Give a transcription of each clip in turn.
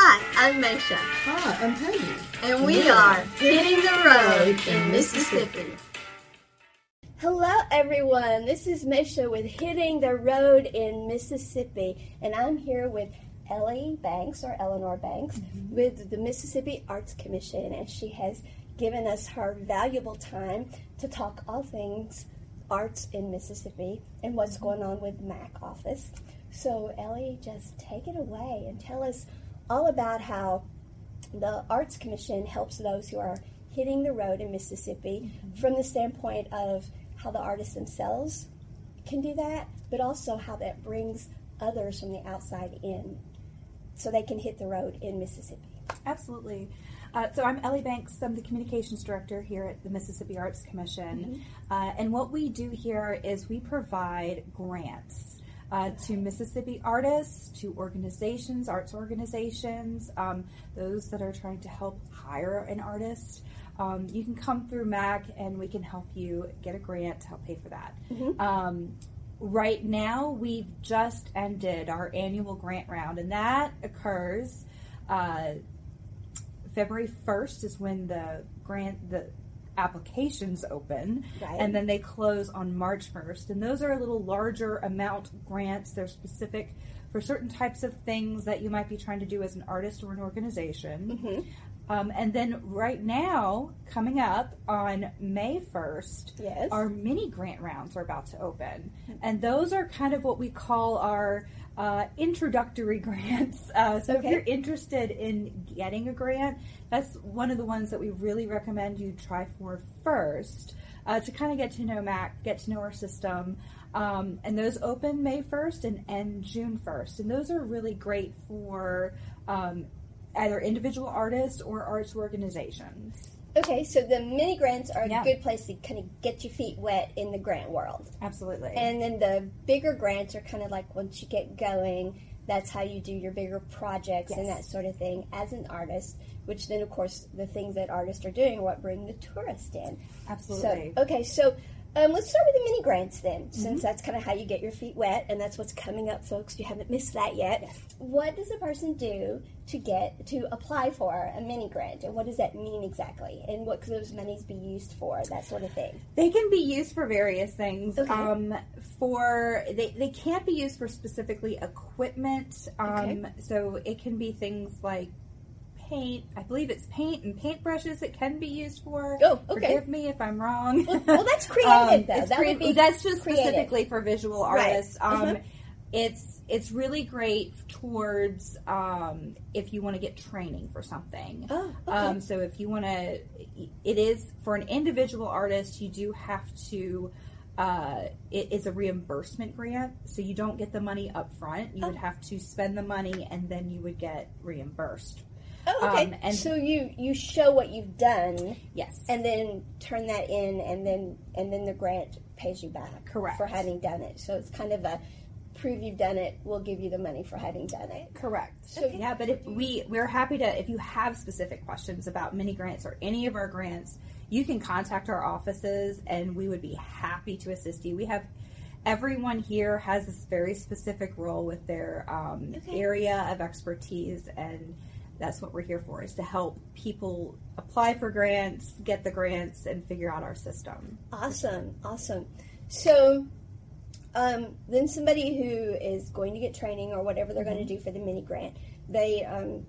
Hi, I'm Meshea, Hi, I'm Tony. and we Yeah. are hitting the road in Mississippi. Hello, everyone. This is Meshea with Hitting the Road in Mississippi, and I'm here with Ellie Banks or Eleanor Banks with the Mississippi Arts Commission, and she has given us her valuable time to talk all things arts in Mississippi and what's going on with MAC office. So, Ellie, just take it away and tell us all about how the Arts Commission helps those who are hitting the road in Mississippi from the standpoint of how the artists themselves can do that, but also how that brings others from the outside in so they can hit the road in Mississippi. Absolutely. Uh, so I'm Ellie Banks. I'm the communications director here at the Mississippi Arts Commission. Uh, and what we do here is we provide grants uh, to Mississippi artists, to organizations, arts organizations, um, those that are trying to help hire an artist. Um, you can come through MAC and we can help you get a grant to help pay for that. Um, right now, we've just ended our annual grant round, and that occurs. Uh, February 1st is when the grant the applications open Right. and then they close on March 1st and those are a little larger amount grants. They're specific for certain types of things that you might be trying to do as an artist or an organization mm-hmm. Um, and then right now coming up on May 1st Yes. our mini grant rounds are about to open. And those are kind of what we call our uh, introductory grants. Uh, so Okay. if you're interested in getting a grant that's one of the ones that we really recommend you try for first uh, to kind of get to know mac get to know our system. Um, and those open may 1st and end june 1st and those are really great for um, either individual artists or arts organizations Okay, so the mini grants are a good place to kind of get your feet wet in the grant world. absolutely And then the bigger grants are kind of like once you get going, that's how you do your bigger projects and that sort of thing as an artist. Which then, of course, the things that artists are doing are what bring the tourist in. absolutely So, okay, so um, let's start with the mini grants then, Mm-hmm. since that's kind of how you get your feet wet, and that's what's coming up, folks. You haven't missed that yet. What does a person do to get to apply for a mini grant, and what does that mean exactly, and what could those monies be used for, that sort of thing? They can be used for various things. Okay. Um, for they, they can't be used for specifically equipment. Um, So it can be things like paint. I believe it's paint and paintbrushes that can be used for. Oh, okay. Forgive me if I'm wrong. Well, well, that's creative, Um, though. it's That crea- would be that's just creative. specifically for visual Right. artists. Um, Uh-huh. It's it's really great towards um, if you want to get training for something. Oh, okay. Um, so if you want to, it is for an individual artist. You do have to. Uh, it is a reimbursement grant, so you don't get the money up front. You would Oh. have to spend the money, and then you would get reimbursed. Oh, okay. um, and- so you you show what you've done, Yes, and then turn that in, and then and then the grant pays you back Correct. for having done it. So it's kind of a prove you've done it. We'll give you the money for having done it. correct. So- yeah, but if we we're happy to if you have specific questions about mini grants or any of our grants, you can contact our offices, and we would be happy to assist you. We have. Everyone here has this very specific role with their um, Okay. area of expertise, and that's what we're here for: is to help people apply for grants, get the grants, and figure out our system. Awesome, awesome. So, um, then somebody who is going to get training or whatever they're going to do for the mini grant, they um,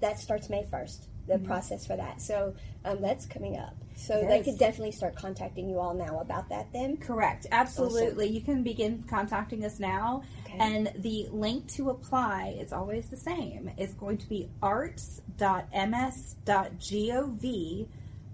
that starts May first. The process for that. So um, that's coming up. So they could definitely start contacting you all now about that. Then. Correct. Absolutely. You can begin contacting us now. Okay. And the link to apply is always the same. It's going to be arts.ms.gov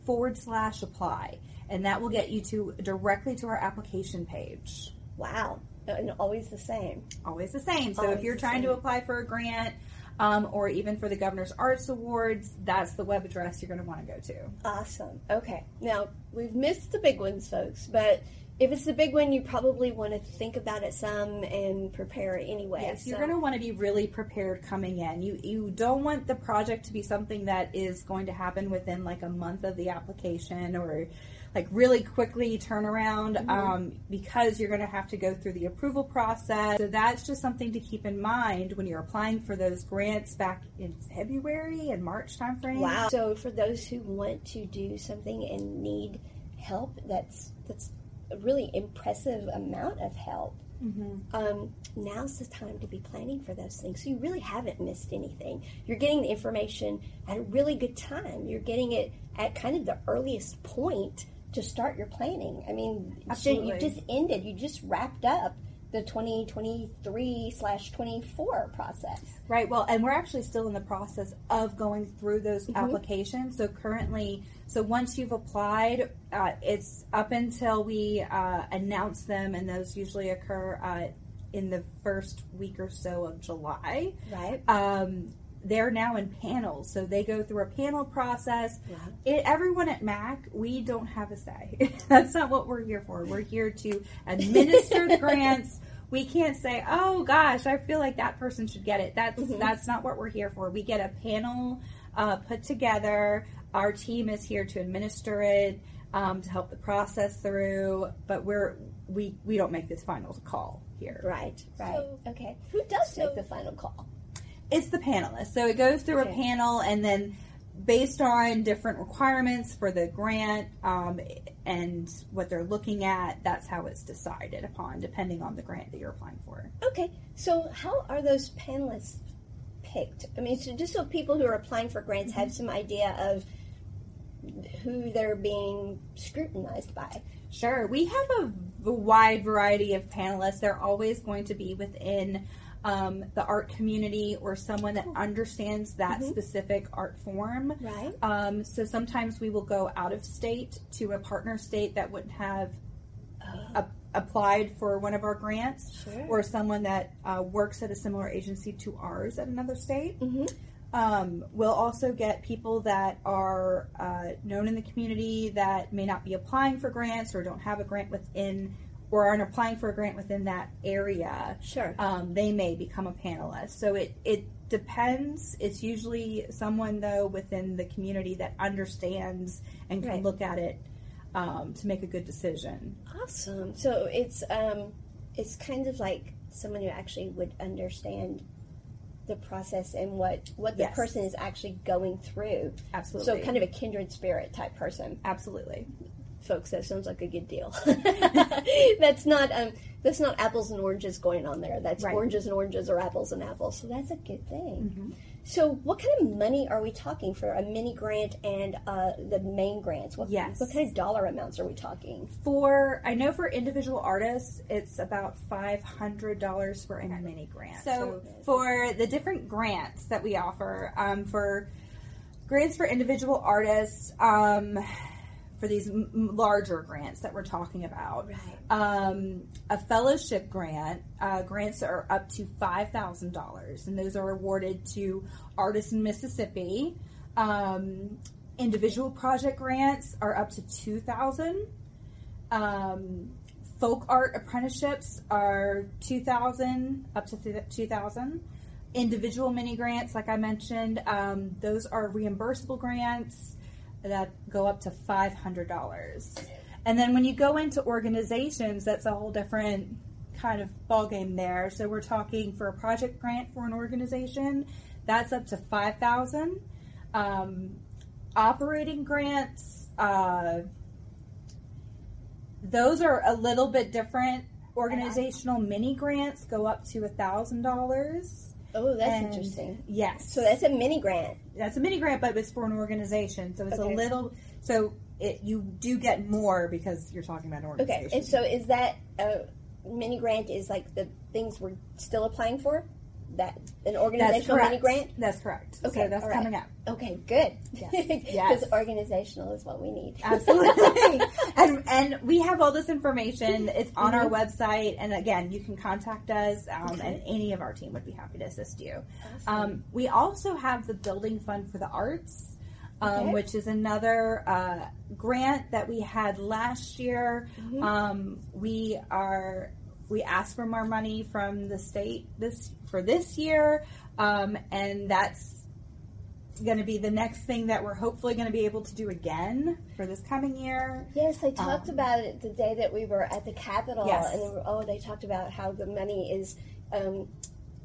forward slash apply. And that will get you to directly to our application page. Wow, and always the same. Always the same. So Always if you're trying to apply for a grant um, or even for the Governor's Arts Awards, that's the web address you're going to want to go to. Awesome. Okay. Now, we've missed the big ones, folks, but if it's the big one, you probably want to think about it some and prepare anyway. Yes, you're going to want to be really prepared coming in. You you don't want the project to be something that is going to happen within like a month of the application or like really quickly turnaround Mm-hmm. um, because you're going to have to go through the approval process. So that's just something to keep in mind when you're applying for those grants back in February and March timeframe. Wow. So for those who want to do something and need help, that's that's really impressive amount of help. Mm-hmm. Um, now's the time to be planning for those things. So you really haven't missed anything. You're getting the information at a really good time. You're getting it at kind of the earliest point to start your planning. I mean, so Absolutely. you just ended. You just wrapped up the 2023 slash 24 process. Right. Well, and we're actually still in the process of going through those applications. So currently, so once you've applied, uh, it's up until we uh, announce them, and those usually occur uh, in the first week or so of July. Right. Um, they're now in panels, so they go through a panel process. It, everyone at MAC, we don't have a say. That's not what we're here for. We're here to administer the grants. We can't say, "Oh gosh, I feel like that person should get it." That's that's not what we're here for. We get a panel uh, put together. Our team is here to administer it, um, to help the process through. But we're we we don't make this final call here. Right. Right. So- okay. Who does so- make the final call? It's the panelists. So it goes through Okay. a panel, and then based on different requirements for the grant um, and what they're looking at, that's how it's decided upon, depending on the grant that you're applying for. Okay, so how are those panelists picked? I mean, so just so people who are applying for grants have some idea of who they're being scrutinized by. Sure, we have a wide variety of panelists. They're always going to be within um, the art community or someone that understands that specific art form. Right. Um, so sometimes we will go out of state to a partner state that wouldn't have a, applied for one of our grants, Sure. or someone that uh, works at a similar agency to ours at another state. Mhm. Um, we'll also get people that are uh, known in the community that may not be applying for grants or don't have a grant within or aren't applying for a grant within that area. Sure. Um, they may become a panelist. So it, it depends. It's usually someone, though, within the community that understands and can Right. look at it um, to make a good decision. Awesome. So it's um, it's kind of like someone who actually would understand the process and what what the Yes. person is actually going through. Absolutely. So kind of a kindred spirit type person. Absolutely. folks that sounds like a good deal that's not um that's not apples and oranges going on there that's Right. oranges and oranges or apples and apples so that's a good thing Mm-hmm. So what kind of money are we talking for a mini grant and uh, the main grants what, Yes. what kind of dollar amounts are we talking For I know for individual artists, it's about five hundred dollars for a mini grant. So for the different grants that we offer, um, for grants for individual artists, um, for these m- larger grants that we're talking about, Right. um, a fellowship grant uh, grants are up to five thousand dollars, and those are awarded to artists in Mississippi. Um, individual project grants are up to two thousand. Um, folk art apprenticeships are 2000 up to th- 2000 individual mini grants like i mentioned um, those are reimbursable grants that go up to $500 and then when you go into organizations that's a whole different kind of ballgame there so we're talking for a project grant for an organization that's up to 5000 um, operating grants uh, those are a little bit different. Organizational mini grants go up to a thousand dollars. Oh that's And- interesting Yes, so that's a mini grant that's a mini grant, but it's for an organization, so it's Okay. a little. So it you do get more because you're talking about an organization. okay and so is that a mini grant is like the things we're still applying for that an organizational mini grant That's correct. Okay, so that's right. coming up. okay good Yes. because Yes. organizational is what we need Absolutely. and, and we have all this information. It's on our Mhm. website. And again, you can contact us, um, Okay. and any of our team would be happy to assist you. Awesome. Um, we also have the Building Fund for the Arts, um, Okay. which is another uh, grant that we had last year. Mhm. Um, we are we asked for more money from the state this for this year, um, and that's going to be the next thing that we're hopefully going to be able to do again for this coming year. Yes, they talked um, about it the day that we were at the Capitol, yes. and they were, oh, they talked about how the money is. Um,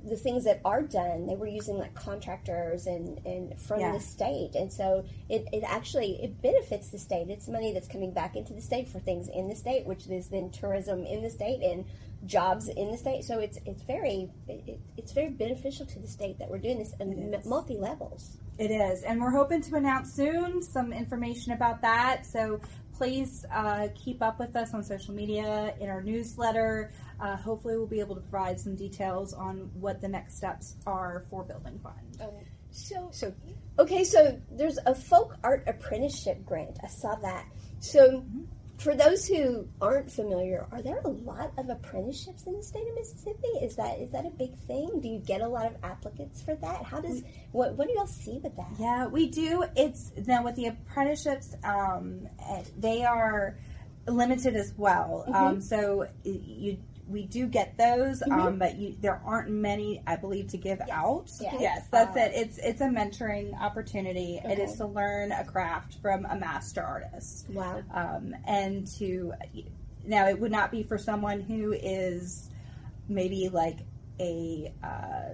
the things that are done, they were using like contractors and, and from yeah. the state, and so it, it actually it benefits the state. It's money that's coming back into the state for things in the state, which is then tourism in the state and jobs in the state. So it's it's very it, it's very beneficial to the state that we're doing this in multi levels. It is, and we're hoping to announce soon some information about that. So please uh, keep up with us on social media in our newsletter. Uh, hopefully, we'll be able to provide some details on what the next steps are for Building Fund. Um, so, so okay, so there's a folk art apprenticeship grant. I saw that. So. Mm-hmm for those who aren't familiar, are there a lot of apprenticeships in the state of Mississippi? Is that is that a big thing? Do you get a lot of applicants for that? How does what what do y'all see with that? Yeah, we do. It's now with the apprenticeships, um, they are limited as well. Mm-hmm. Um, so you we do get those, mm-hmm. um, but you, there aren't many, I believe, to give yes. out. Yes, yes that's uh, it. It's it's a mentoring opportunity. Okay. It is to learn a craft from a master artist. Wow. Um, and to now, it would not be for someone who is maybe like a uh,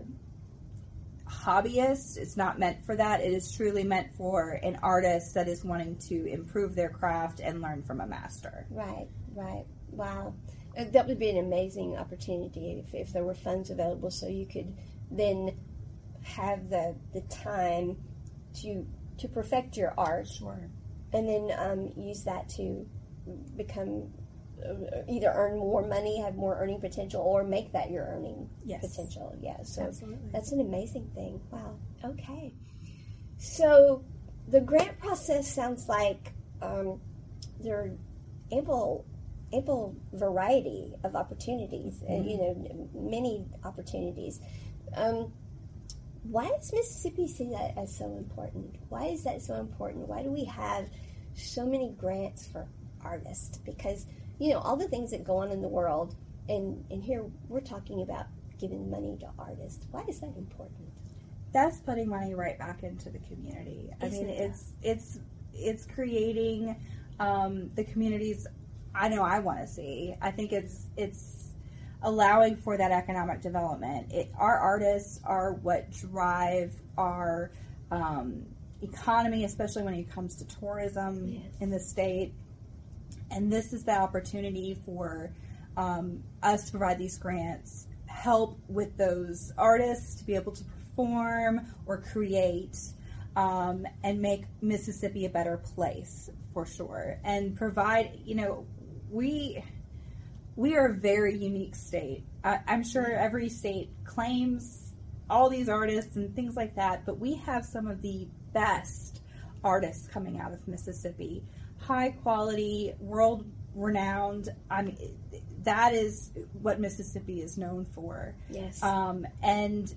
hobbyist. It's not meant for that. It is truly meant for an artist that is wanting to improve their craft and learn from a master. Right. Right. Wow. Uh, that would be an amazing opportunity if, if there were funds available so you could then have the the time to to perfect your art sure. and then um, use that to become uh, either earn more money have more earning potential or make that your earning yes. potential. Yeah so Absolutely. that's an amazing thing. Wow. Okay. So the grant process sounds like um, there are ample ample variety of opportunities, uh, mm-hmm. you know, many opportunities. Um, why does Mississippi see that as so important? Why is that so important? Why do we have so many grants for artists? Because, you know, all the things that go on in the world, and, and here we're talking about giving money to artists. Why is that important? That's putting money right back into the community. I Isn't mean, it's it's it's creating um, the community's I know I want to see. I think it's it's allowing for that economic development. It, our artists are what drive our um, economy, especially when it comes to tourism yes. in the state. And this is the opportunity for um, us to provide these grants, help with those artists to be able to perform or create. Um, and make Mississippi a better place for sure, and provide you know we we are a very unique state. I, I'm sure every state claims all these artists and things like that, but we have some of the best artists coming out of Mississippi. High quality, world renowned. I mean, that is what Mississippi is known for. Yes. Um, and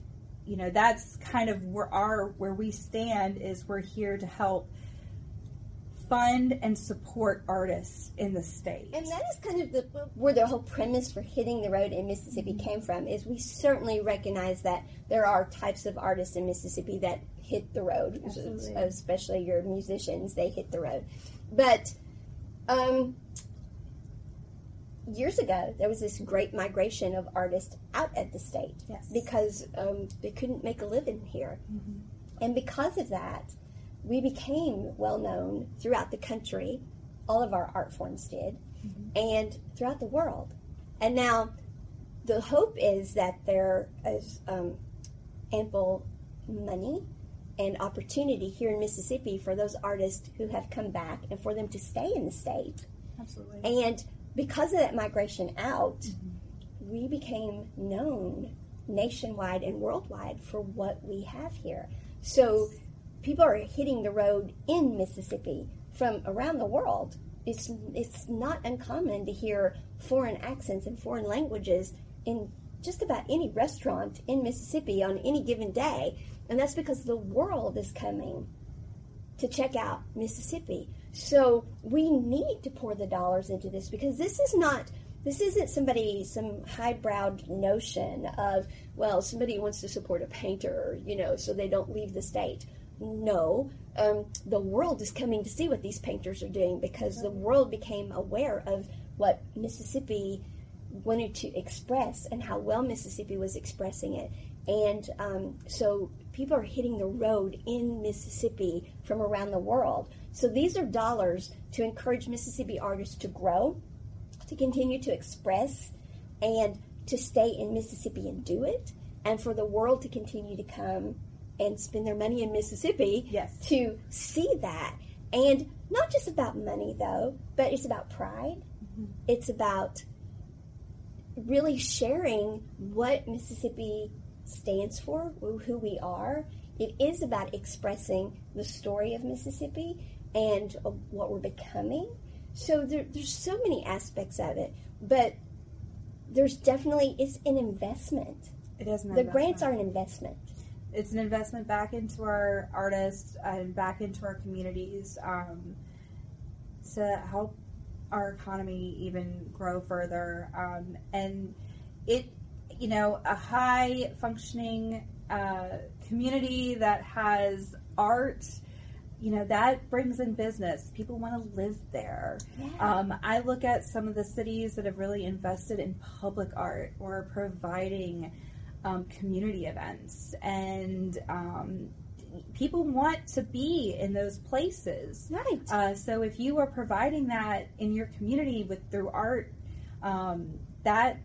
you know that's kind of where our where we stand is we're here to help fund and support artists in the state. And that is kind of the, where the whole premise for hitting the road in Mississippi mm-hmm. came from. Is we certainly recognize that there are types of artists in Mississippi that hit the road, Absolutely. especially your musicians. They hit the road, but. Um, years ago, there was this great migration of artists out of the state yes. because um, they couldn't make a living here. Mm-hmm. And because of that, we became well known throughout the country. All of our art forms did, mm-hmm. and throughout the world. And now, the hope is that there is um, ample money and opportunity here in Mississippi for those artists who have come back and for them to stay in the state. Absolutely. And because of that migration out, mm-hmm. we became known nationwide and worldwide for what we have here. So people are hitting the road in Mississippi from around the world. It's it's not uncommon to hear foreign accents and foreign languages in just about any restaurant in Mississippi on any given day, and that's because the world is coming to check out Mississippi. So we need to pour the dollars into this because this is not this isn't somebody some highbrow notion of well somebody wants to support a painter you know so they don't leave the state no, um, the world is coming to see what these painters are doing because the world became aware of what Mississippi wanted to express and how well Mississippi was expressing it. And um, so people are hitting the road in Mississippi from around the world. So these are dollars to encourage Mississippi artists to grow, to continue to express, and to stay in Mississippi and do it, and for the world to continue to come and spend their money in Mississippi Yes. to see that. And not just about money, though, but it's about pride. Mm-hmm. It's about really sharing what Mississippi stands for, who we are. It is about expressing the story of Mississippi and what we're becoming. So there, there's so many aspects of it, but there's definitely it's an investment. It is The grants are an investment. It's an investment back into our artists and back into our communities um, to help our economy even grow further. Um, and it, you know, a high functioning uh, community that has art. You know that brings in business. People want to live there. Yeah. Um, I look at some of the cities that have really invested in public art or providing um, community events, and um, people want to be in those places. right. Uh, so if you are providing that in your community with through art, um, that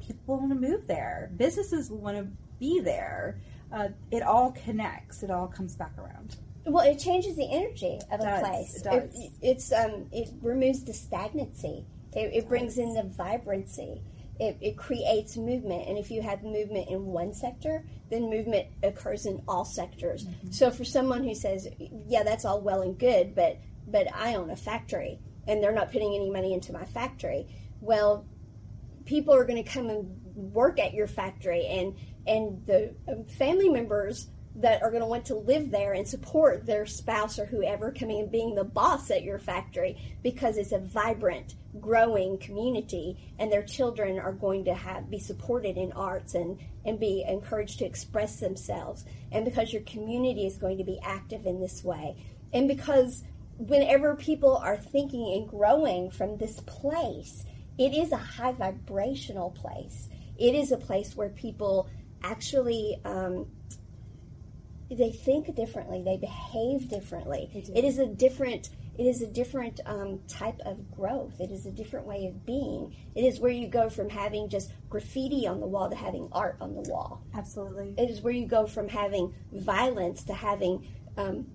people want to move there. Businesses want to be there. Uh, it all connects. It all comes back around. Well, it changes the energy of a Does, place. it does. it's um, it removes the stagnancy. It, it brings in the vibrancy. It, it creates movement, and if you have movement in one sector, then movement occurs in all sectors. Mm-hmm. So, for someone who says, "Yeah, that's all well and good, but but I own a factory, and they're not putting any money into my factory," well, people are going to come and work at your factory and and the family members that are going to want to live there and support their spouse or whoever coming and being the boss at your factory because it's a vibrant growing community and their children are going to have be supported in arts and and be encouraged to express themselves and because your community is going to be active in this way and because whenever people are thinking and growing from this place it is a high vibrational place. It is a place where people actually um, they think differently, they behave differently. It is a different. It is a different um, type of growth. It is a different way of being. It is where you go from having just graffiti on the wall to having art on the wall. Absolutely. It is where you go from having violence to having um,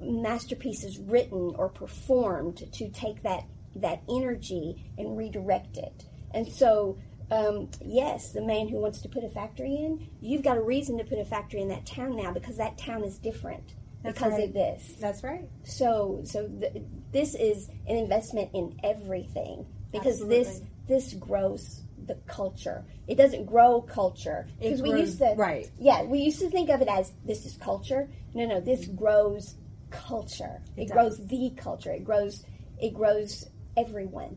masterpieces written or performed to take that that energy and redirect it. And so, um, yes, the man who wants to put a factory in, you've got a reason to put a factory in that town now because that town is different That's because right. of this. That's right. So, so th- this is an investment in everything because this Absolutely. this grows the culture. It doesn't grow culture because we used to right. Yeah, we used to think of it as this is culture. No, no, this grows culture. It, It grows the culture. It grows. It grows everyone.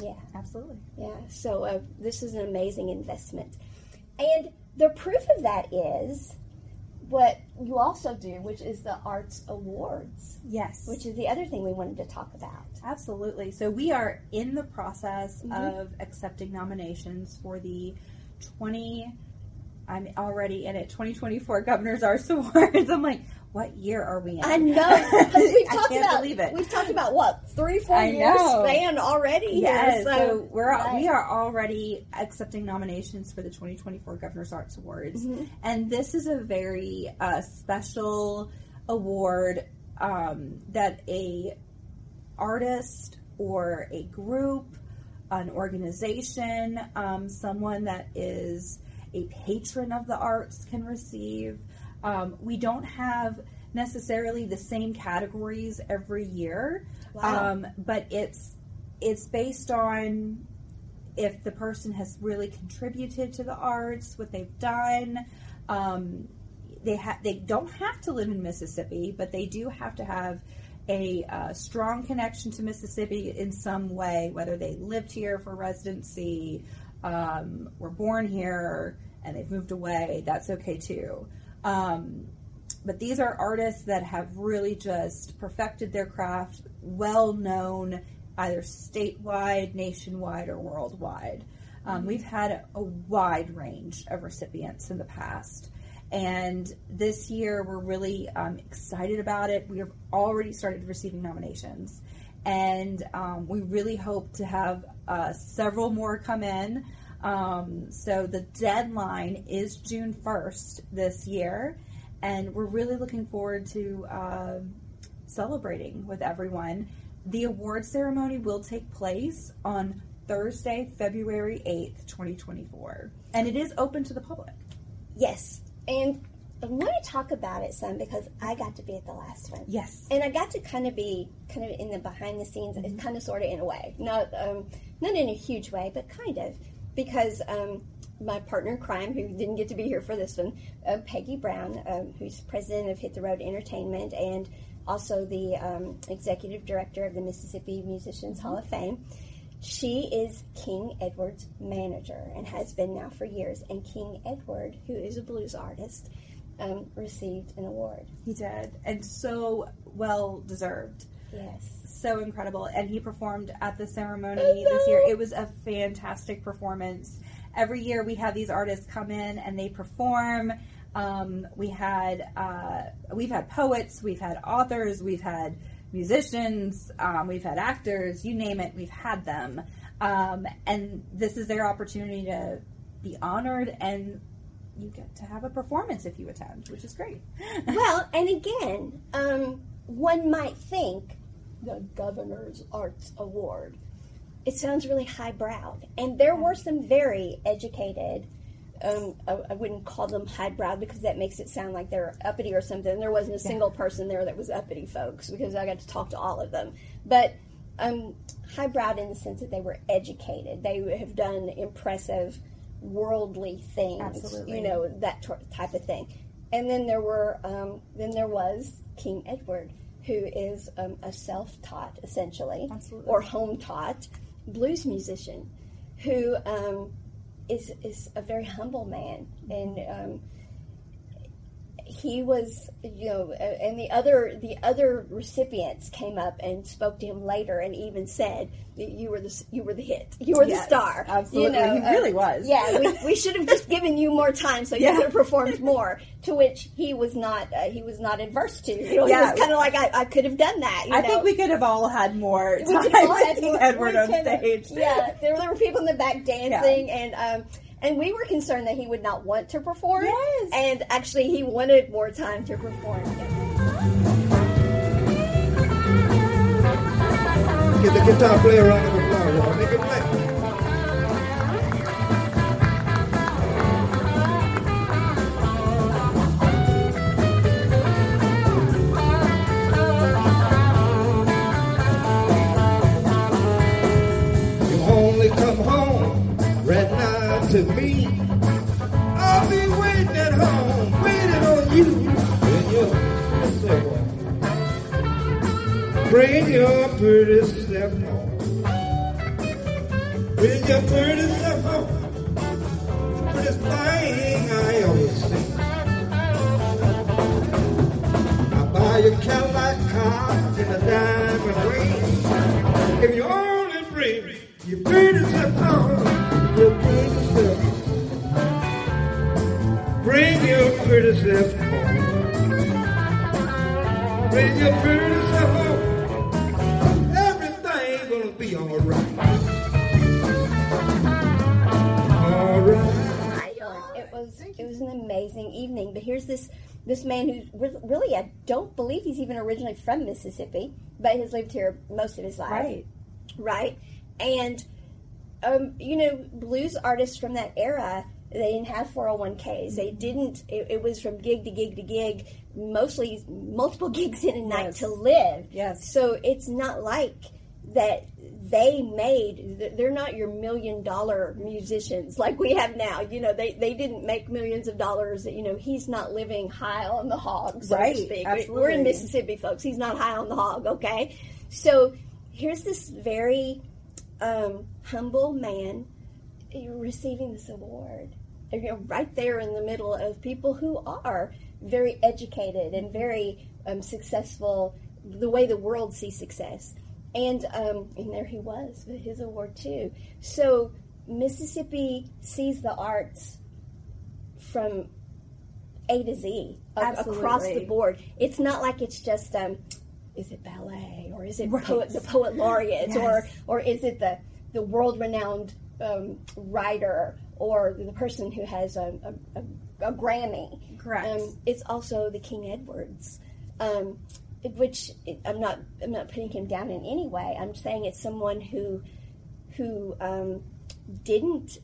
Yeah, Absolutely. yeah. So uh, this is an amazing investment, and the proof of that is what you also do, which is the arts awards Yes. which is the other thing we wanted to talk about. Absolutely. So we are in the process Mhm. of accepting nominations for the 20 I'm already in it 2024 Governor's Arts Awards. I'm like, what year are we in? I know because we've talked about believe it. we've talked about what three four I years know. span already. Yes, here, so, we're right. we are already accepting nominations for the 2024 Governor's Arts Awards, Mhm. and this is a very uh, special award um, that a artist or a group, an organization, um, someone that is a patron of the arts can receive. Um, we don't have necessarily the same categories every year, Wow. um, but it's it's based on if the person has really contributed to the arts, what they've done. Um, they ha- they don't have to live in Mississippi, but they do have to have a uh, strong connection to Mississippi in some way, whether they lived here for residency, um, were born here, and they've moved away. That's okay too. Um, but these are artists that have really just perfected their craft, well known either statewide, nationwide, or worldwide. Um, we've had a wide range of recipients in the past. And this year, we're really um, excited about it. We have already started receiving nominations. And um, we really hope to have uh, several more come in. Um, so the deadline is June 1st this year. And we're really looking forward to uh, celebrating with everyone. The award ceremony will take place on Thursday, February 8th, 2024. And it is open to the public. Yes. And I want to talk about it some because I got to be at the last one. Yes. And I got to kind of be kind of in the behind the scenes, mm-hmm. kind of sort of in a way. Not, um, not in a huge way, but kind of. Because um, my partner in crime, who didn't get to be here for this one, uh, Peggy Brown, um, who's president of Hit the Road Entertainment and also the um, executive director of the Mississippi Musicians mm-hmm. Hall of Fame she is King Edward's manager and has been now for years. And King Edward, who is a blues artist, um, received an award. He did, and so well deserved. Yes. So incredible. And he performed at the ceremony this year. It was a fantastic performance. Every year we have these artists come in and they perform. Um, we had uh, we've had poets, we've had authors, we've had musicians, um, we've had actors, you name it, we've had them. Um, and this is their opportunity to be honored and you get to have a performance if you attend, which is great. well, and again, um, one might think the Governor's Arts Award. It sounds really highbrow, and there were some very educated um, I, I, wouldn't call them highbrow because that makes it sound like they're uppity or something. There wasn't a single person there that was uppity, folks, because I got to talk to all of them. But um, highbrow in the sense that they were educated. They have done impressive worldly things, Absolutely. you know, that t- type of thing. And then there were, um, then there was King Edward, who is um, a self-taught, essentially, Absolutely. or home-taught blues musician, who um, is is a very humble man, and um, he was, you know, and the other the other recipients came up and spoke to him later, and even said, that "You were the you were the hit, you were yes, the star." Absolutely, you know, he really uh, was. Yeah, we, we should have just given you more time so you yeah. could have performed more. To which he was not uh, he was not adverse to. You know, yeah. he was kind of like, "I, I could have done that." I know? think we could have all had more time. We had more, Edward on stage. Yeah, there, there, were people in the back dancing, yeah. and. Um, and we were concerned that he would not want to perform. Yes. And actually, he wanted more time to perform. Get the guitar player round of applause. Make it play. To me. I'll be waiting at home, waiting on you and your silver. Bring your pretty self home. Bring your pretty self home. The prettiest thing I ever seen. I'll buy your Cadillac car in a diamond ring. If you only bring your pretty self home, your pretty Bring your pretty self home. Bring your pretty self home. Everything gonna be alright. Alright. It was it was an amazing evening. But here's this this man who really I don't believe he's even originally from Mississippi, but has lived here most of his life. Right. Right. And um, you know, blues artists from that era they didn't have 401ks. They didn't, it, it, was from gig to gig to gig, mostly multiple gigs in a night yes. to live. Yes. So it's not like that they made, they're not your million dollar musicians like we have now. You know, they, they didn't make millions of dollars. You know, he's not living high on the hog, so right. to speak. Absolutely. We're in Mississippi, folks. He's not high on the hog, okay? So here's this very um, humble man receiving this award you know, right there in the middle of people who are very educated and very um, successful the way the world sees success. And, um, and there he was with his award too. So Mississippi sees the arts from A to Z a- across the board. It's not like it's just um, is it ballet or is it Right. poet, the poet laureates or Yes. or is it the the world renowned um, writer or the person who has a, a, a, a Grammy. Correct. Um, it's also the King Edwards, um, which it, I'm not I'm not putting him down in any way. I'm saying it's someone who who um, didn't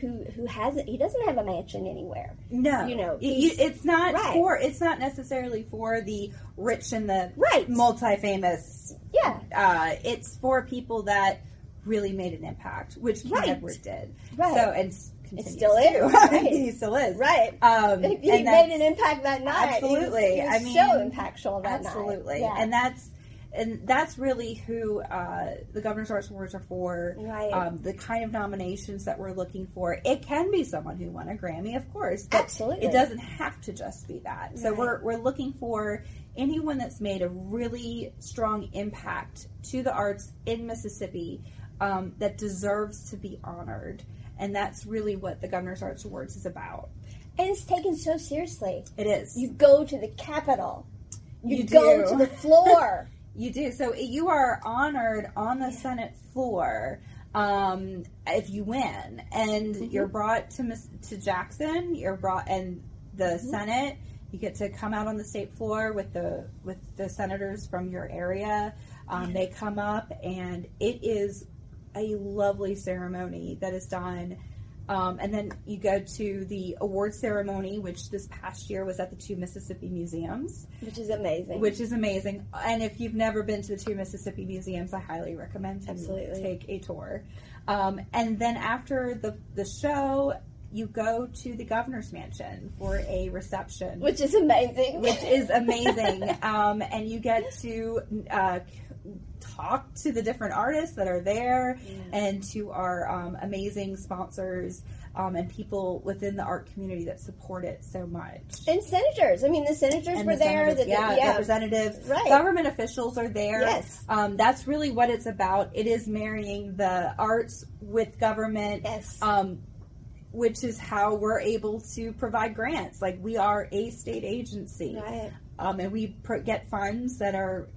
who who hasn't he doesn't have a mansion anywhere. No, You know, It- it's not Right. for. It's not necessarily for the rich and the Right. multi-famous. Yeah, Uh, it's for people that really made an impact, which King Right. Edward did. Right. So and continues still is, right. he still is. right. Um, he and made an impact that night. He was- Absolutely. he was I mean, so impactful that night. Absolutely, Yeah. and that's and that's really who uh, the governor's arts awards are for. Right. Um, the kind of nominations that we're looking for. It can be someone who won a Grammy, of course, but Absolutely. it doesn't have to just be that. So Right. we're we're looking for anyone that's made a really strong impact to the arts in Mississippi um, that deserves to be honored. And that's really what the Governor's Arts Awards is about. and it's taken so seriously. It is. You go to the Capitol. You, You go do. to the floor. You do. So you are honored on the Senate floor um, if you win, and Mm-hmm. you're brought to Miss, to Jackson. You're brought, and the Mm-hmm. Senate. You get to come out on the state floor with the with the senators from your area. Um, they come up, and it is a lovely ceremony that is done. Um, and then you go to the award ceremony, which this past year was at the two Mississippi museums which is amazing. which is amazing. And if you've never been to the two Mississippi museums, I highly recommend to Absolutely. take a tour. Um, and then after the the show, you go to the governor's mansion for a reception, which is amazing. which is amazing. um, and you get to uh, talk to the different artists that are there and to our um, amazing sponsors um, and people within the art community that support it so much and senators. I mean, the senators and were the there. senators, the, yeah, representatives, Right. government officials are there. Yes. um, that's really what it's about. It is marrying the arts with government, Yes. um, which is how we're able to provide grants. Like we are a state agency, Right. um, and we pr- get funds that are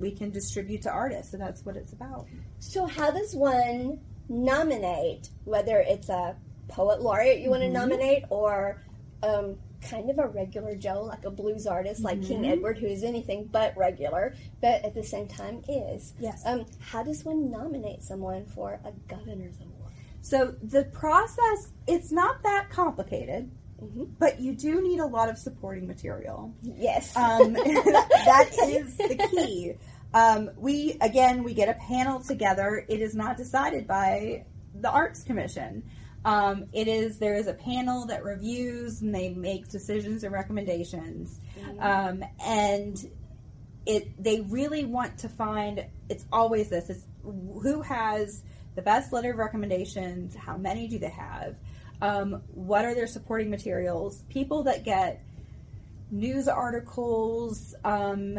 we can distribute to artists, and that's what it's about. So, how does one nominate, whether it's a poet laureate you want to Mm-hmm. nominate or um, kind of a regular Joe, like a blues artist like King Mm-hmm. Edward, who is anything but regular, but at the same time is? Yes. Um, how does one nominate someone for a governor's award? So the process it's not that complicated, Mhm. but you do need a lot of supporting material. Yes. Um, that is the key. Um, we again, we get a panel together. It is not decided by the Arts Commission. Um, it is there is a panel that reviews and they make decisions and recommendations, um, and it they really want to find. It's always this: it's who has the best letter of recommendations. How many do they have? Um, what are their supporting materials? People that get news articles, um,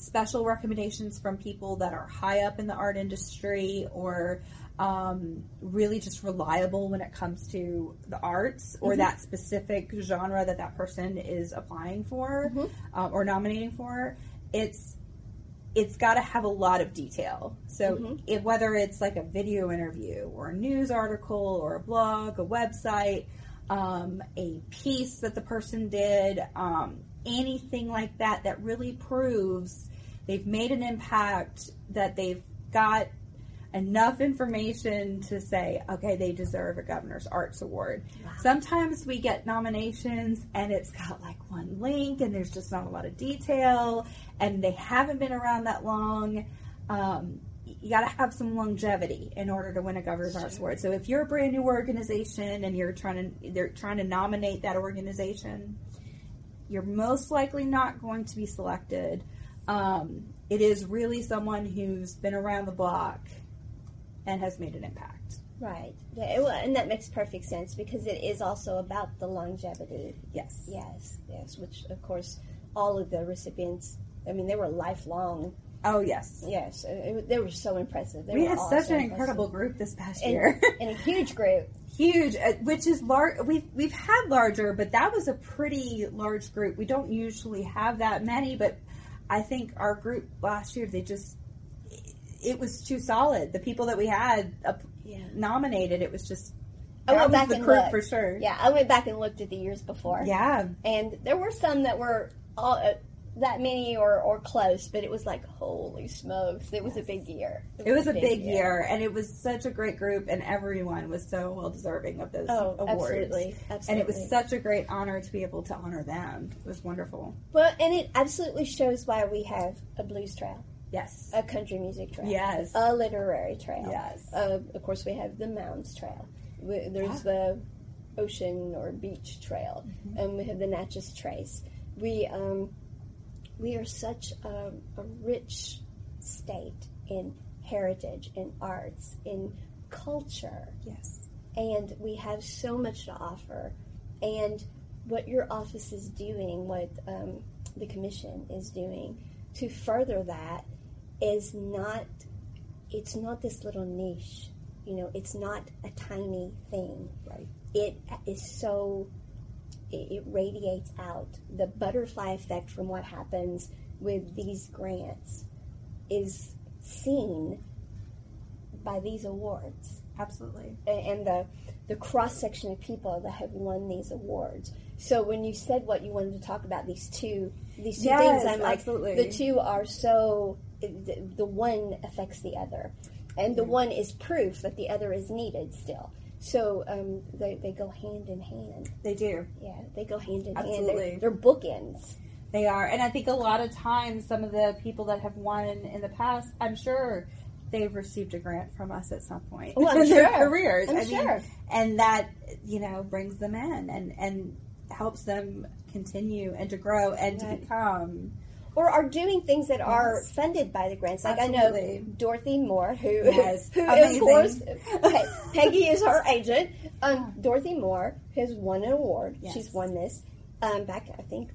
special recommendations from people that are high up in the art industry or um, really just reliable when it comes to the arts or that specific genre that that person is applying for um, or nominating for. It's it's got to have a lot of detail. So if, whether it's like a video interview or a news article or a blog, a website, um, a piece that the person did, um, anything like that that really proves they've made an impact, that they've got enough information to say, okay, they deserve a governor's arts award. Sometimes we get nominations and it's got like one link and there's just not a lot of detail and they haven't been around that long. Um, you got to have some longevity in order to win a governor's arts award. So if you're a brand new organization and you're trying to they're trying to nominate that organization, you're most likely not going to be selected. Um, it is really someone who's been around the block and has made an impact. Right. Yeah, it- well, and that makes perfect sense because it is also about the longevity. Yes. Yes, yes, which of course all of the recipients, I mean, they were lifelong. Oh yes. Yes, it, it- they were so impressive. They We were had all such an incredible group this past and, year. and a huge group. Huge, uh, which is large. We've we've had larger, but that was a pretty large group. We don't usually have that many, but I think our group last year they just it was too solid. The people that we had Yeah. nominated, it was just I went back the and group looked. for sure. Yeah, I went back and looked at the years before. Yeah, and there were some that were all, uh, that many or, or close, but it was like holy smokes, it was a big year. it was a big year, and it was such a great group, and everyone was so well deserving of those Oh, awards. absolutely, absolutely. And it was such a great honor to be able to honor them. It was wonderful. well, and it absolutely shows why we have a blues trail, Yes. a country music trail, Yes. a literary trail. Yes. Uh, of course, we have the Mounds Trail. There's the Ocean or Beach Trail, Mm-hmm. and we have the Natchez Trace. We um, we are such a, a rich state in heritage, in arts, in culture. Yes. and we have so much to offer. And what your office is doing, what um, the commission is doing to further that, is not. It's not this little niche. You know, it's not a tiny thing. Right. It is so. It, radiates out. The butterfly effect from what happens with these grants is seen by these awards Absolutely. and the the cross section of people that have won these awards. So when you said what you wanted to talk about these two these two Yes, things, I'm like absolutely. the two are so the, the one affects the other, and the mm-hmm. one is proof that the other is needed still. So um, they they go hand in hand. They do. Yeah, they go hand in Absolutely. hand. They're, they're bookends. They are. And I think a lot of times, some of the people that have won in the past, I'm sure they've received a grant from us at some point Oh, I'm in their careers. I'm I mean, sure. and that, you know, brings them in and, and helps them continue and to grow and to Right. become. Or are doing things that are funded by the grants. Like I know Dorothy Moore, who, Yes. who of course, Pe- Peggy is her agent. Um, Dorothy Moore has won an award. Yes. She's won this um, back, I think,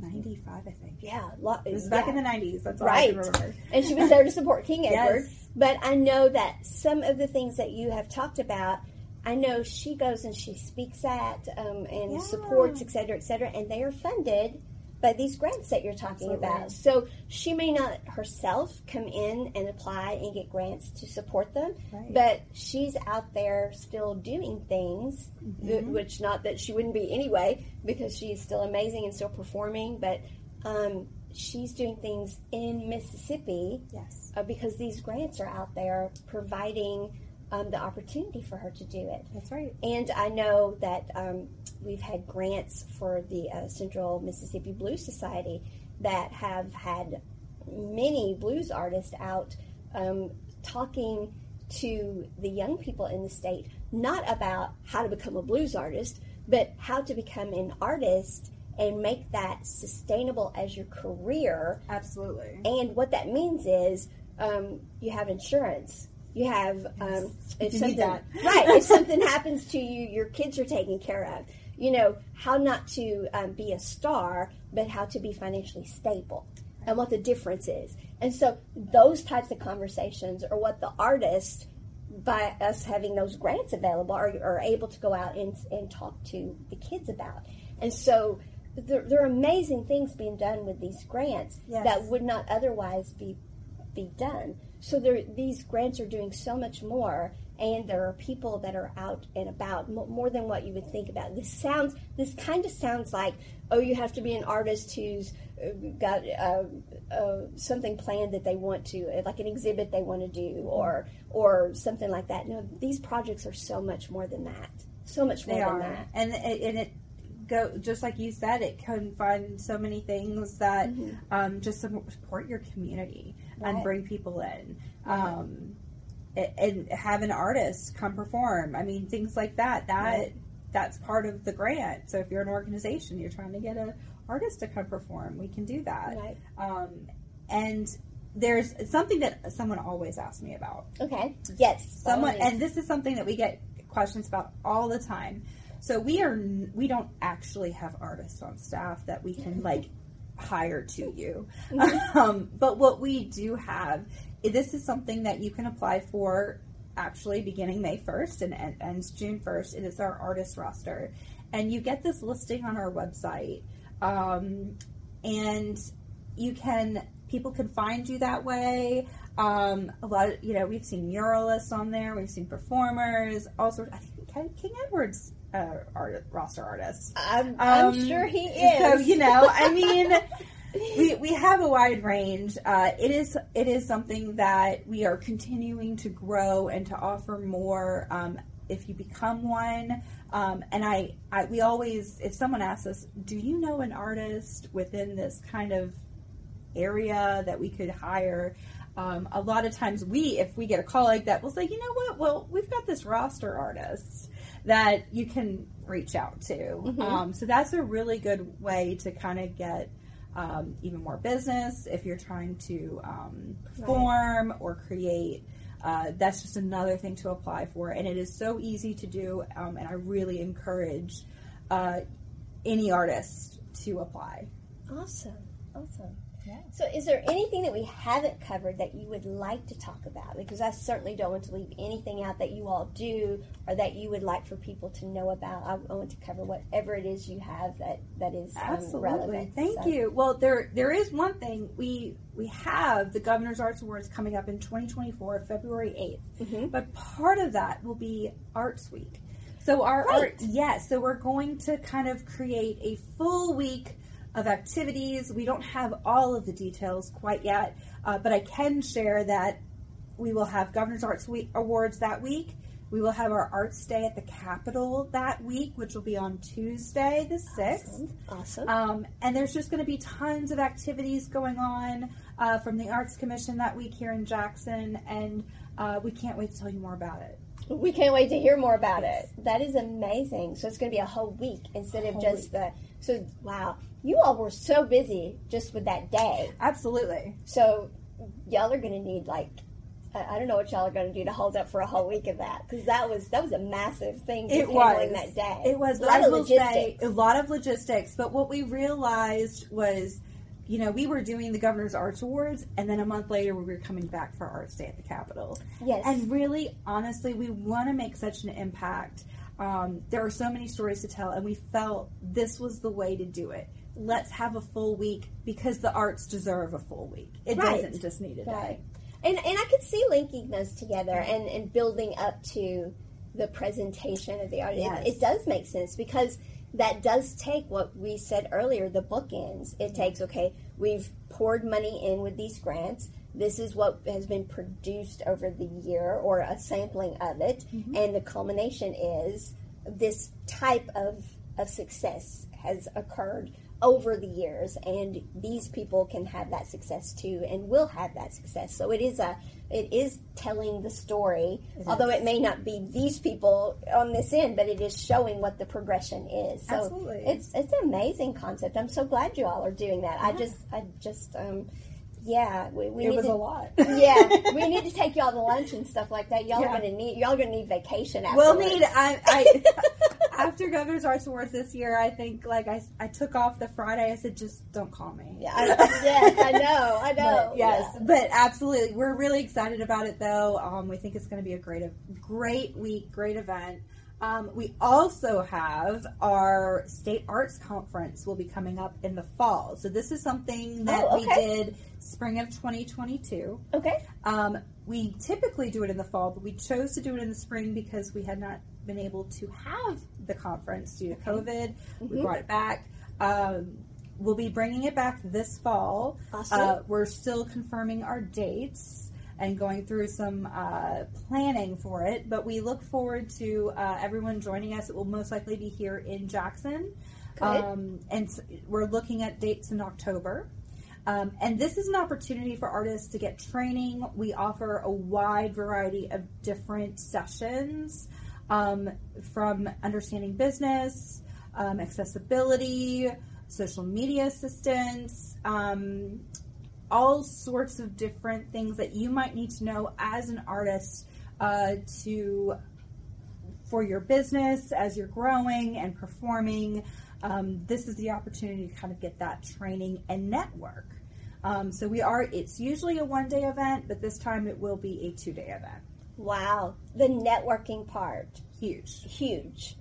95, I think. yeah, lo- It was back yeah. in the 90s. That's all Right. I remember. and she was there to support King Edward. Yes. But I know that some of the things that you have talked about, I know she goes and she speaks at um, and Yeah. supports, et cetera, et cetera, and they are funded by these grants that you're talking Absolutely. about. So she may not herself come in and apply and get grants to support them, Right. but she's out there still doing things, Mm-hmm. which not that she wouldn't be anyway, because she's still amazing and still performing, but um, she's doing things in Mississippi Yes. uh, because these grants are out there providing um, the opportunity for her to do it. That's right. And I know that um, we've had grants for the uh, Central Mississippi Blues Society that have had many blues artists out um, talking to the young people in the state, not about how to become a blues artist, but how to become an artist and make that sustainable as your career Absolutely. and what that means is um, you have insurance. You have um, if You something right. If something happens to you, your kids are taken care of. You know how not to um, be a star, but how to be financially stable, and what the difference is. And so those types of conversations are what the artists, by us having those grants available, are, are able to go out and, and talk to the kids about. And so there, there are amazing things being done with these grants Yes. that would not otherwise be be done. So there, these grants are doing so much more, and there are people that are out and about mo- more than what you would think about. This sounds, this kind of sounds like, oh, you have to be an artist who's got uh, uh, something planned that they want to, uh, like an exhibit they want to do, or or something like that. No, these projects are so much more than that. So much more They than are, that. and it, and it go just like you said. It can find so many things that um, just support your community and bring people in, um, and have an artist come perform. I mean, things like that. That Right. that's part of the grant. So if you're an organization, you're trying to get an artist to come perform, we can do that. Right. Um, and there's something that someone always asks me about. Okay. Yes. Someone, and this is something that we get questions about all the time. So we are we don't actually have artists on staff that we can like hire to you. Mm-hmm. Um, but what we do have, this is something that you can apply for actually beginning May 1st and ends June 1st. It is our artist roster. And you get this listing on our website. Um, and you can, people can find you that way. Um, a lot of, you know, we've seen muralists on there, we've seen performers, all sorts. I think King Edwards uh, art, roster artist. I'm, I'm um, sure he is. So you know, I mean, we we have a wide range. Uh, it is it is something that we are continuing to grow and to offer more. Um, if you become one, um, and I, I, we always, if someone asks us, do you know an artist within this kind of area that we could hire? Um, a lot of times we, if we get a call like that, we'll say, you know what? Well, we've got this roster artist that you can reach out to. Mm-hmm. Um, so that's a really good way to kind of get um, even more business if you're trying to um, perform right. or create. Uh, that's just another thing to apply for, and it is so easy to do. Um, and I really encourage uh, any artist to apply. Awesome, awesome. So, is there anything that we haven't covered that you would like to talk about? Because I certainly don't want to leave anything out that you all do or that you would like for people to know about. I, want to cover whatever it is you have that that is um, Absolutely. relevant. Thank so. you. Well, there there is one thing we we have the Governor's Arts Awards coming up in 2024, February 8th. Mm-hmm. But part of that will be Arts Week. So our right. art, yes. Yeah, so we're going to kind of create a full week of activities. We don't have all of the details quite yet, uh, but I can share that we will have Governor's Arts Week Awards that week. We will have our Arts Day at the Capitol that week, which will be on Tuesday, the 6th. Awesome. awesome. Um, and there's just going to be tons of activities going on uh, from the Arts Commission that week here in Jackson, and uh, we can't wait to tell you more about it. We can't wait to hear more about it. That is amazing. So it's going to be a whole week instead of just week. the. So wow, you all were so busy just with that day. Absolutely. So y'all are going to need like I don't know what y'all are going to do to hold up for a whole week of that because that was that was a massive thing. It was that day. It was a lot of logistics. a lot of logistics. But what we realized was, you know, we were doing the Governor's Arts Awards, and then a month later we were coming back for Arts Day at the Capitol. Yes, and really, honestly, we want to make such an impact. Um, there are so many stories to tell, and we felt this was the way to do it let's have a full week because the arts deserve a full week. It right. doesn't just need a day. And and I could see linking those together and, and building up to the presentation of the art. Yes. It, it, does make sense because that does take what we said earlier, the bookends. It takes, okay, we've poured money in with these grants. This is what has been produced over the year or a sampling of it. Mm-hmm. And the culmination is this type of, of success has occurred over the years and these people can have that success too and will have that success so it is a it is telling the story it although is. it may not be these people on this end but it is showing what the progression is so Absolutely. it's it's an amazing concept i'm so glad you all are doing that yeah. i just i just um yeah, we, we it need was to, a lot. yeah, we need to take y'all to lunch and stuff like that. Y'all yeah. are gonna need y'all are gonna need vacation. Afterwards. We'll need. I, I after Governor's Arts Awards this year, I think like I, I took off the Friday. I said, just don't call me. Yeah, I, yes, I know, I know. But, yes, yeah. but absolutely, we're really excited about it though. Um, we think it's going to be a great, great week, great event. Um, we also have our state arts conference will be coming up in the fall. So this is something that oh, okay. we did spring of 2022. Okay. Um, we typically do it in the fall, but we chose to do it in the spring because we had not been able to have the conference due to COVID. Mm-hmm. We brought it back. Um, we'll be bringing it back this fall. Awesome. Uh, we're still confirming our dates and going through some uh, planning for it, but we look forward to uh, everyone joining us. It will most likely be here in Jackson. Um, and we're looking at dates in October. Um, and this is an opportunity for artists to get training. We offer a wide variety of different sessions um, from understanding business, um, accessibility, social media assistance, um, all sorts of different things that you might need to know as an artist uh, to for your business as you're growing and performing. Um, this is the opportunity to kind of get that training and network. Um, so we are. It's usually a one day event, but this time it will be a two day event. Wow, the networking part, Huge. huge,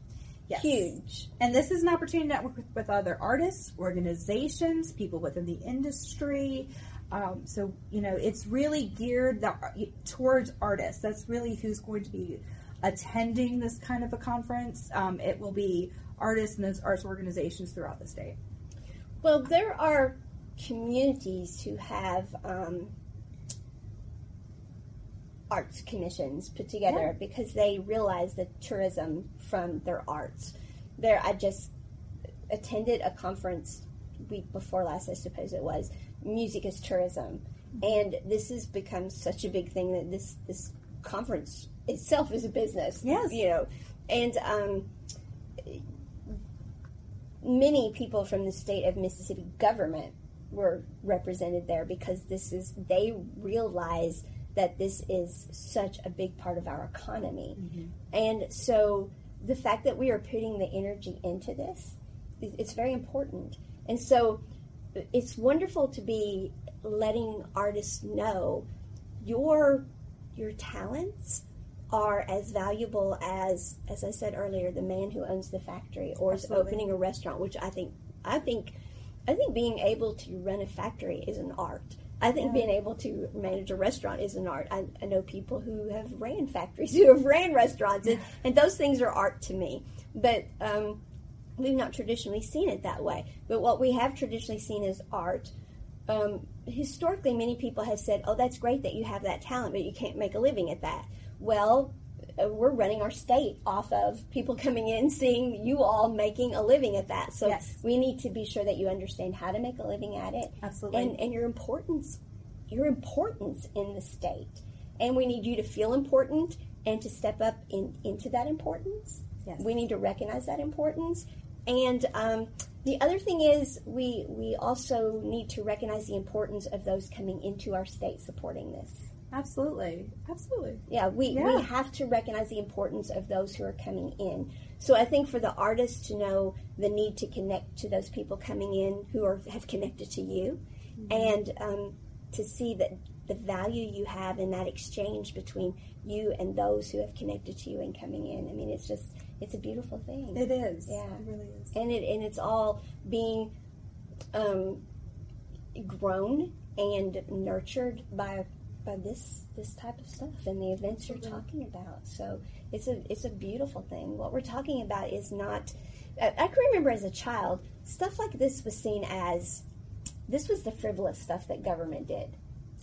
Yes. huge. And this is an opportunity to network with, with other artists, organizations, people within the industry. Um, so, you know, it's really geared that, towards artists. That's really who's going to be attending this kind of a conference. Um, it will be artists and those arts organizations throughout the state. Well, there are communities who have um, arts commissions put together because they realize the tourism from their arts. There, I just attended a conference week before last, I suppose it was. Music is tourism, and this has become such a big thing that this this conference itself is a business. Yes. you know, and um, many people from the state of Mississippi government were represented there because this is they realize that this is such a big part of our economy and so the fact that we are putting the energy into this is- it's very important and so it's wonderful to be letting artists know your your talents are as valuable as as I said earlier the man who owns the factory or is opening a restaurant which I think I think I think being able to run a factory is an art. I think Yeah. being able to manage a restaurant is an art. I, I know people who have ran factories, who have ran restaurants, and, and those things are art to me. But um, we've not traditionally seen it that way. But what we have traditionally seen is art, um, historically, many people have said, "Oh, that's great that you have that talent, but you can't make a living at that." Well, uh, we're running our state off of people coming in, seeing you all making a living at that. So Yes. we need to be sure that you understand how to make a living at it, Absolutely. and and your importance, your importance in the state. And we need you to feel important and to step up in, into that importance. Yes. We need to recognize that importance. And um, the other thing is, we we also need to recognize the importance of those coming into our state supporting this. Absolutely. Absolutely. Yeah, we, Yeah. we have to recognize the importance of those who are coming in. So I think for the artists to know the need to connect to those people coming in who are have connected to you, and um, to see that the value you have in that exchange between you and those who have connected to you and coming in. I mean, it's just it's a beautiful thing It is. Yeah. It really is. and it and it's all being um, grown and nurtured by by this this type of stuff and the events you're talking about. So it's a it's a beautiful thing. What we're talking about is not. I I can remember as a child, stuff like this was seen as this was the frivolous stuff that government did.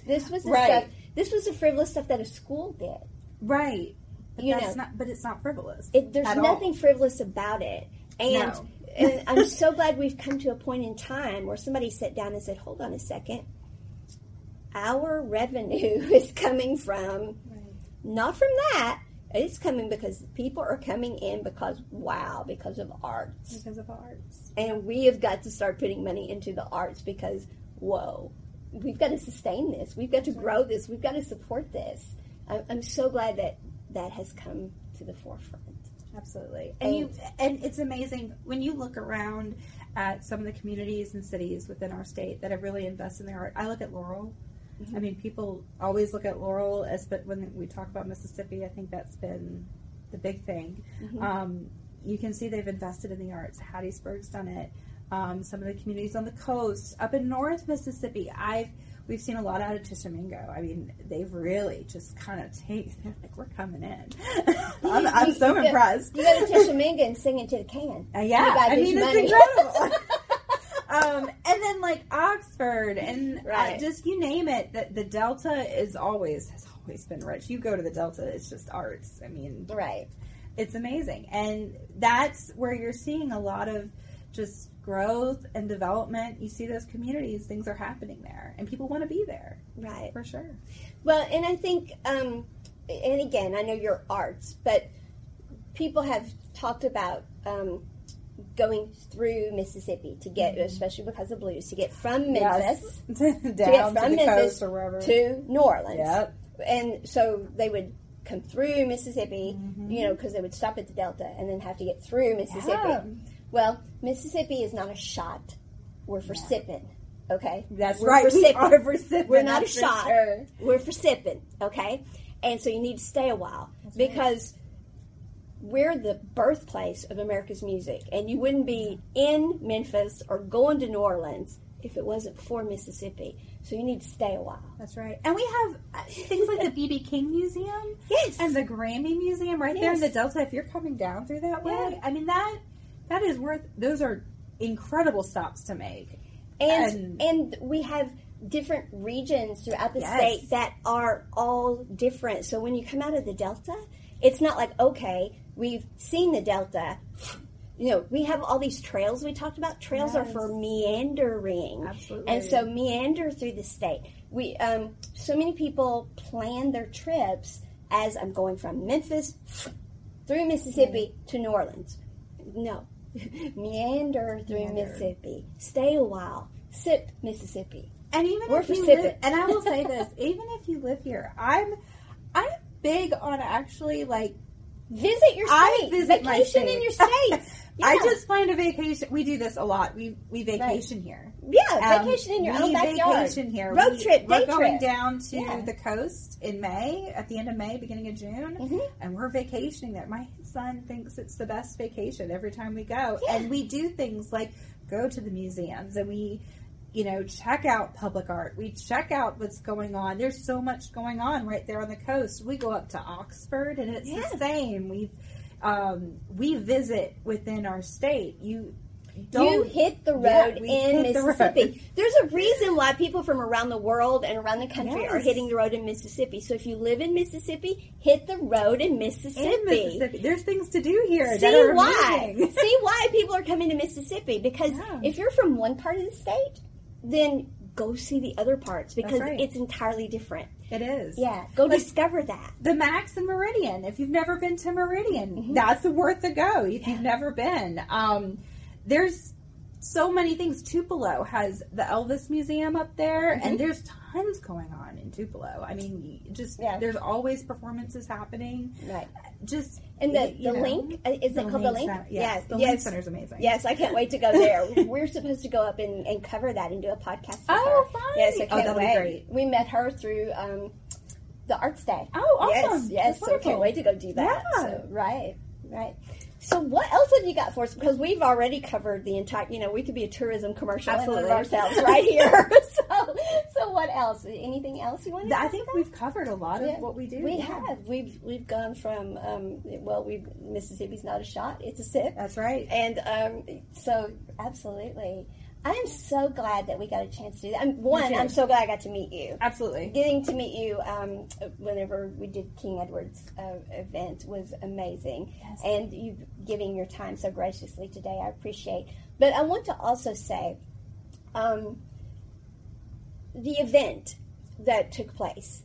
This was the Right. stuff. This was the frivolous stuff that a school did. Right. But You that's know. not but it's not frivolous. It, there's at all. nothing frivolous about it. And, No. and I'm so glad we've come to a point in time where somebody sat down and said, hold on a second. Our revenue is coming from, Right. not from that, it's coming because people are coming in because, wow, because of arts. because of arts. And we have got to start putting money into the arts because, whoa, we've got to sustain this. We've got to grow this. We've got to support this. I'm so glad that that has come to the forefront. Absolutely. And Oh. you and it's amazing when you look around at some of the communities and cities within our state that have really invested in their art. I look at Laurel. Mm-hmm. I mean, people always look at Laurel as but when we talk about Mississippi, I think that's been the big thing. Mm-hmm. Um, you can see they've invested in the arts. Hattiesburg's done it. Um, some of the communities on the coast, up in North Mississippi, I've we've seen a lot out of Tishomingo. I mean, they've really just kind of taken. Like, we're coming in. I'm, I'm so You go- impressed. You go to Tishomingo and sing into the can. Uh, yeah, I mean money. it's incredible. um, and then like Oxford and uh, just you name it. The, the Delta is always has always been rich. You go to the Delta, it's just arts. I mean, Right. it's amazing, and that's where you're seeing a lot of just growth and development. You see those communities, things are happening there, and people want to be there Right. for sure. Well, and I think, um, and again, I know you're arts, but people have talked about um, going through Mississippi to get, Mm-hmm. especially because of blues, to get from Memphis Yes. to down get to, from the Memphis coast or wherever. to New Orleans. Yep. And so they would come through Mississippi, Mm-hmm. you know, because they would stop at the Delta and then have to get through Mississippi. Yeah. Well, Mississippi is not a shot. We're for sipping. Okay, That's We're right. For We sipping. are for sipping, We're not a that's shot. sure. We're for sipping. Okay, and so you need to stay a while because we're the birthplace of America's music, and you wouldn't be in Memphis or going to New Orleans if it wasn't for Mississippi. So you need to stay a while. That's right. And we have uh, things like the BB King Museum Yes. and the Grammy Museum right there in the Delta. If you're coming down through that way, Yeah. I mean that that is worth. Those are incredible stops to make. and And- and we have different regions throughout the Yes. state that are all different. So when you come out of the Delta, it's not like okay, we've seen the Delta. You know, we have all these trails we talked about. Trails are for meandering, Absolutely. and so meander through the state. We um, so many people plan their trips as I'm going from Memphis through Mississippi to New Orleans. No, meander through Meander. Mississippi. Stay a while. Sip Mississippi. And even We're if you live, and I will say this, even if you live here, I'm I'm big on actually like Visit your state. I visit Vacation in your state. I just find a vacation. We do this a lot. We we vacation here. yeah, Um, vacation in your own backyard. Vacation here. Road we, trip, We're going trip. down to Yeah. the coast in May, at the end of May, beginning of June, Mhm. and we're vacationing there. My son thinks it's the best vacation every time we go, Yeah. and we do things like go to the museums and we. You know, check out public art. We check out what's going on. There's so much going on right there on the coast. We go up to Oxford, and it's Yeah. the same. We've um, we visit within our state. You don't You hit the road we in hit the Mississippi. road. There's a reason why people from around the world and around the country are hitting the road in Mississippi. So if you live in Mississippi, hit the road in Mississippi. in Mississippi. There's things to do here See that are why? See why people are coming to Mississippi? Because Yeah. if you're from one part of the state, then go see the other parts because right. it's entirely different. It is. Yeah, go Like- discover that. The Max and Meridian. If you've never been to Meridian, Mm-hmm. that's worth a go. If you've never been, um, there's so many things. Tupelo has the Elvis Museum up there, Mm-hmm. and there's tons going on in Tupelo. I mean, just Yeah. there's always performances happening. Right. Just And the, the know, link, uh, is it called the link? Center. Yes, the yes. Link Center's amazing. Yes, I can't wait to go there. We're supposed to go up and, and cover that and do a podcast. Oh, her. fun. Yes, I Oh, can't be wait. great. We met her through um, the Arts Day. Oh, awesome. Yes, yes. That's So I can't wait to go do that. Yeah. So, right, right. So what else have you got for us? Because we've already covered the entire. You know, we could be a tourism commercial Absolutely. ourselves right here. so, so what else? Anything else you want to? I think we've covered a lot of Yeah, what we do. We yeah. have. We've we've gone from um, well, we Mississippi's not a shot; it's a sip. That's right. And um, so, absolutely, I am so glad that we got a chance to do that. I'm, one. I'm so glad I got to meet you. Absolutely. Getting to meet you um, whenever we did King Edward's uh, event was amazing, Yes. and you giving your time so graciously today, I appreciate. But I want to also say, um, the event that took place,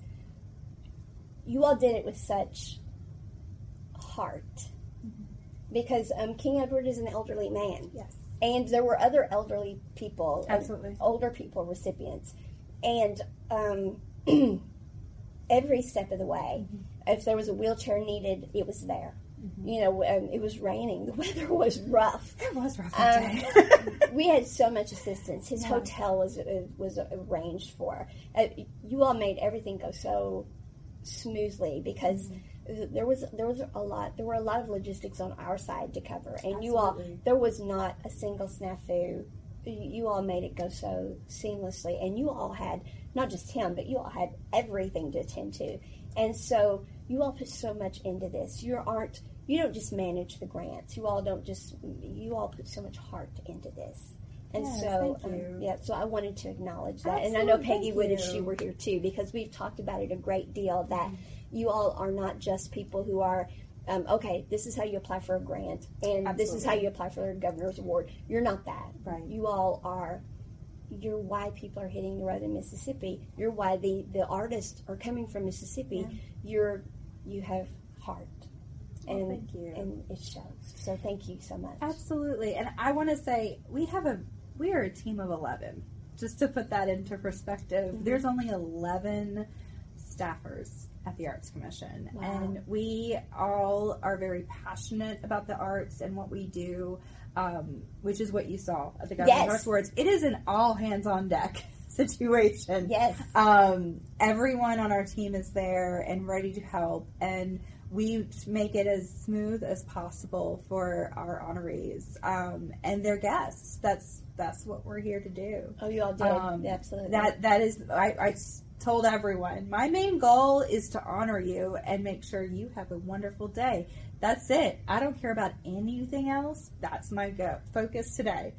you all did it with such heart, because um, King Edward is an elderly man Yes. And there were other elderly people, uh, Absolutely. older people recipients, and um, every step of the way, Mm-hmm. if there was a wheelchair needed, it was there. You know, um, it was raining, the weather was rough. It was rough Um, we had so much assistance. His Yeah. hotel was uh, was arranged for. Uh, you all made everything go so smoothly because Mm-hmm. There was there was a lot there were a lot of logistics on our side to cover, and you all there was not a single snafu. You all made it go so seamlessly, and you all had not just him, but you all had everything to attend to, and so you all put so much into this. You aren't you don't just manage the grants. You all don't just you all put so much heart into this. And Yes, so. Um, yeah, so I wanted to acknowledge that, and I know Peggy would if she were here too, because we've talked about it a great deal. That Mm-hmm. You all are not just people who are, um, okay, this is how you apply for a grant, and this is how you apply for a governor's award. You're not that. Right. You all are. You're why people are hitting the road in Mississippi. You're why the the artists are coming from Mississippi. Yeah. You're you have heart. and oh, thank you. and it shows. So thank you so much. Absolutely, and I want to say we have a we are a team of eleven. Just to put that into perspective, mm-hmm. there's only eleven staffers at the Arts Commission, wow. and we all are very passionate about the arts and what we do. Um, which is what you saw at the Governor's yes. Arts Awards. It is an all hands on deck situation. Yes. Um, everyone on our team is there and ready to help, and we make it as smooth as possible for our honorees um, and their guests. That's that's what we're here to do. Oh, you all do um, absolutely. That that is. I, I told everyone my main goal is to honor you and make sure you have a wonderful day. That's it. I don't care about anything else. That's my go- focus today.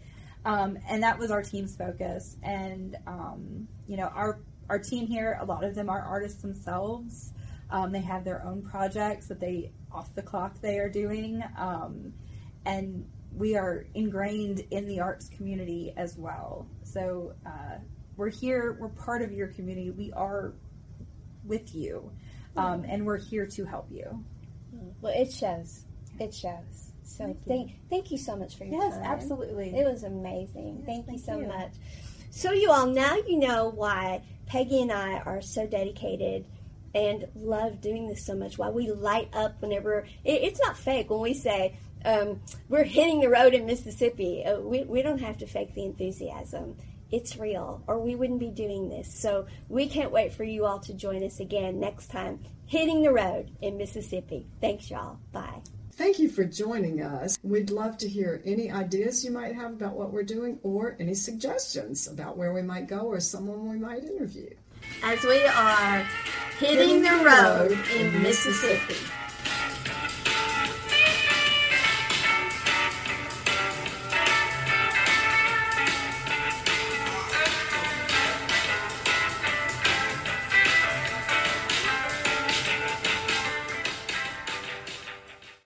Um, and that was our team's focus. And um, you know, our our team here, a lot of them are artists themselves. Um, they have their own projects that they off the clock they are doing, um, and we are ingrained in the arts community as well. So uh, we're here. We're part of your community. We are with you, um, and we're here to help you. Well, it shows. It shows. So thank thank, thank you so much for your yes, time. Yes, absolutely. It was amazing. Yes, thank, thank, you so you. much. So you all now you know why Peggy and I are so dedicated and love doing this so much. Why we light up whenever it, it's not fake when we say um, we're hitting the road in Mississippi. Uh, we we don't have to fake the enthusiasm. It's real, or we wouldn't be doing this. So we can't wait for you all to join us again next time, hitting the road in Mississippi. Thanks, y'all. Bye. Thank you for joining us. We'd love to hear any ideas you might have about what we're doing or any suggestions about where we might go or someone we might interview. As we are hitting the road in Mississippi.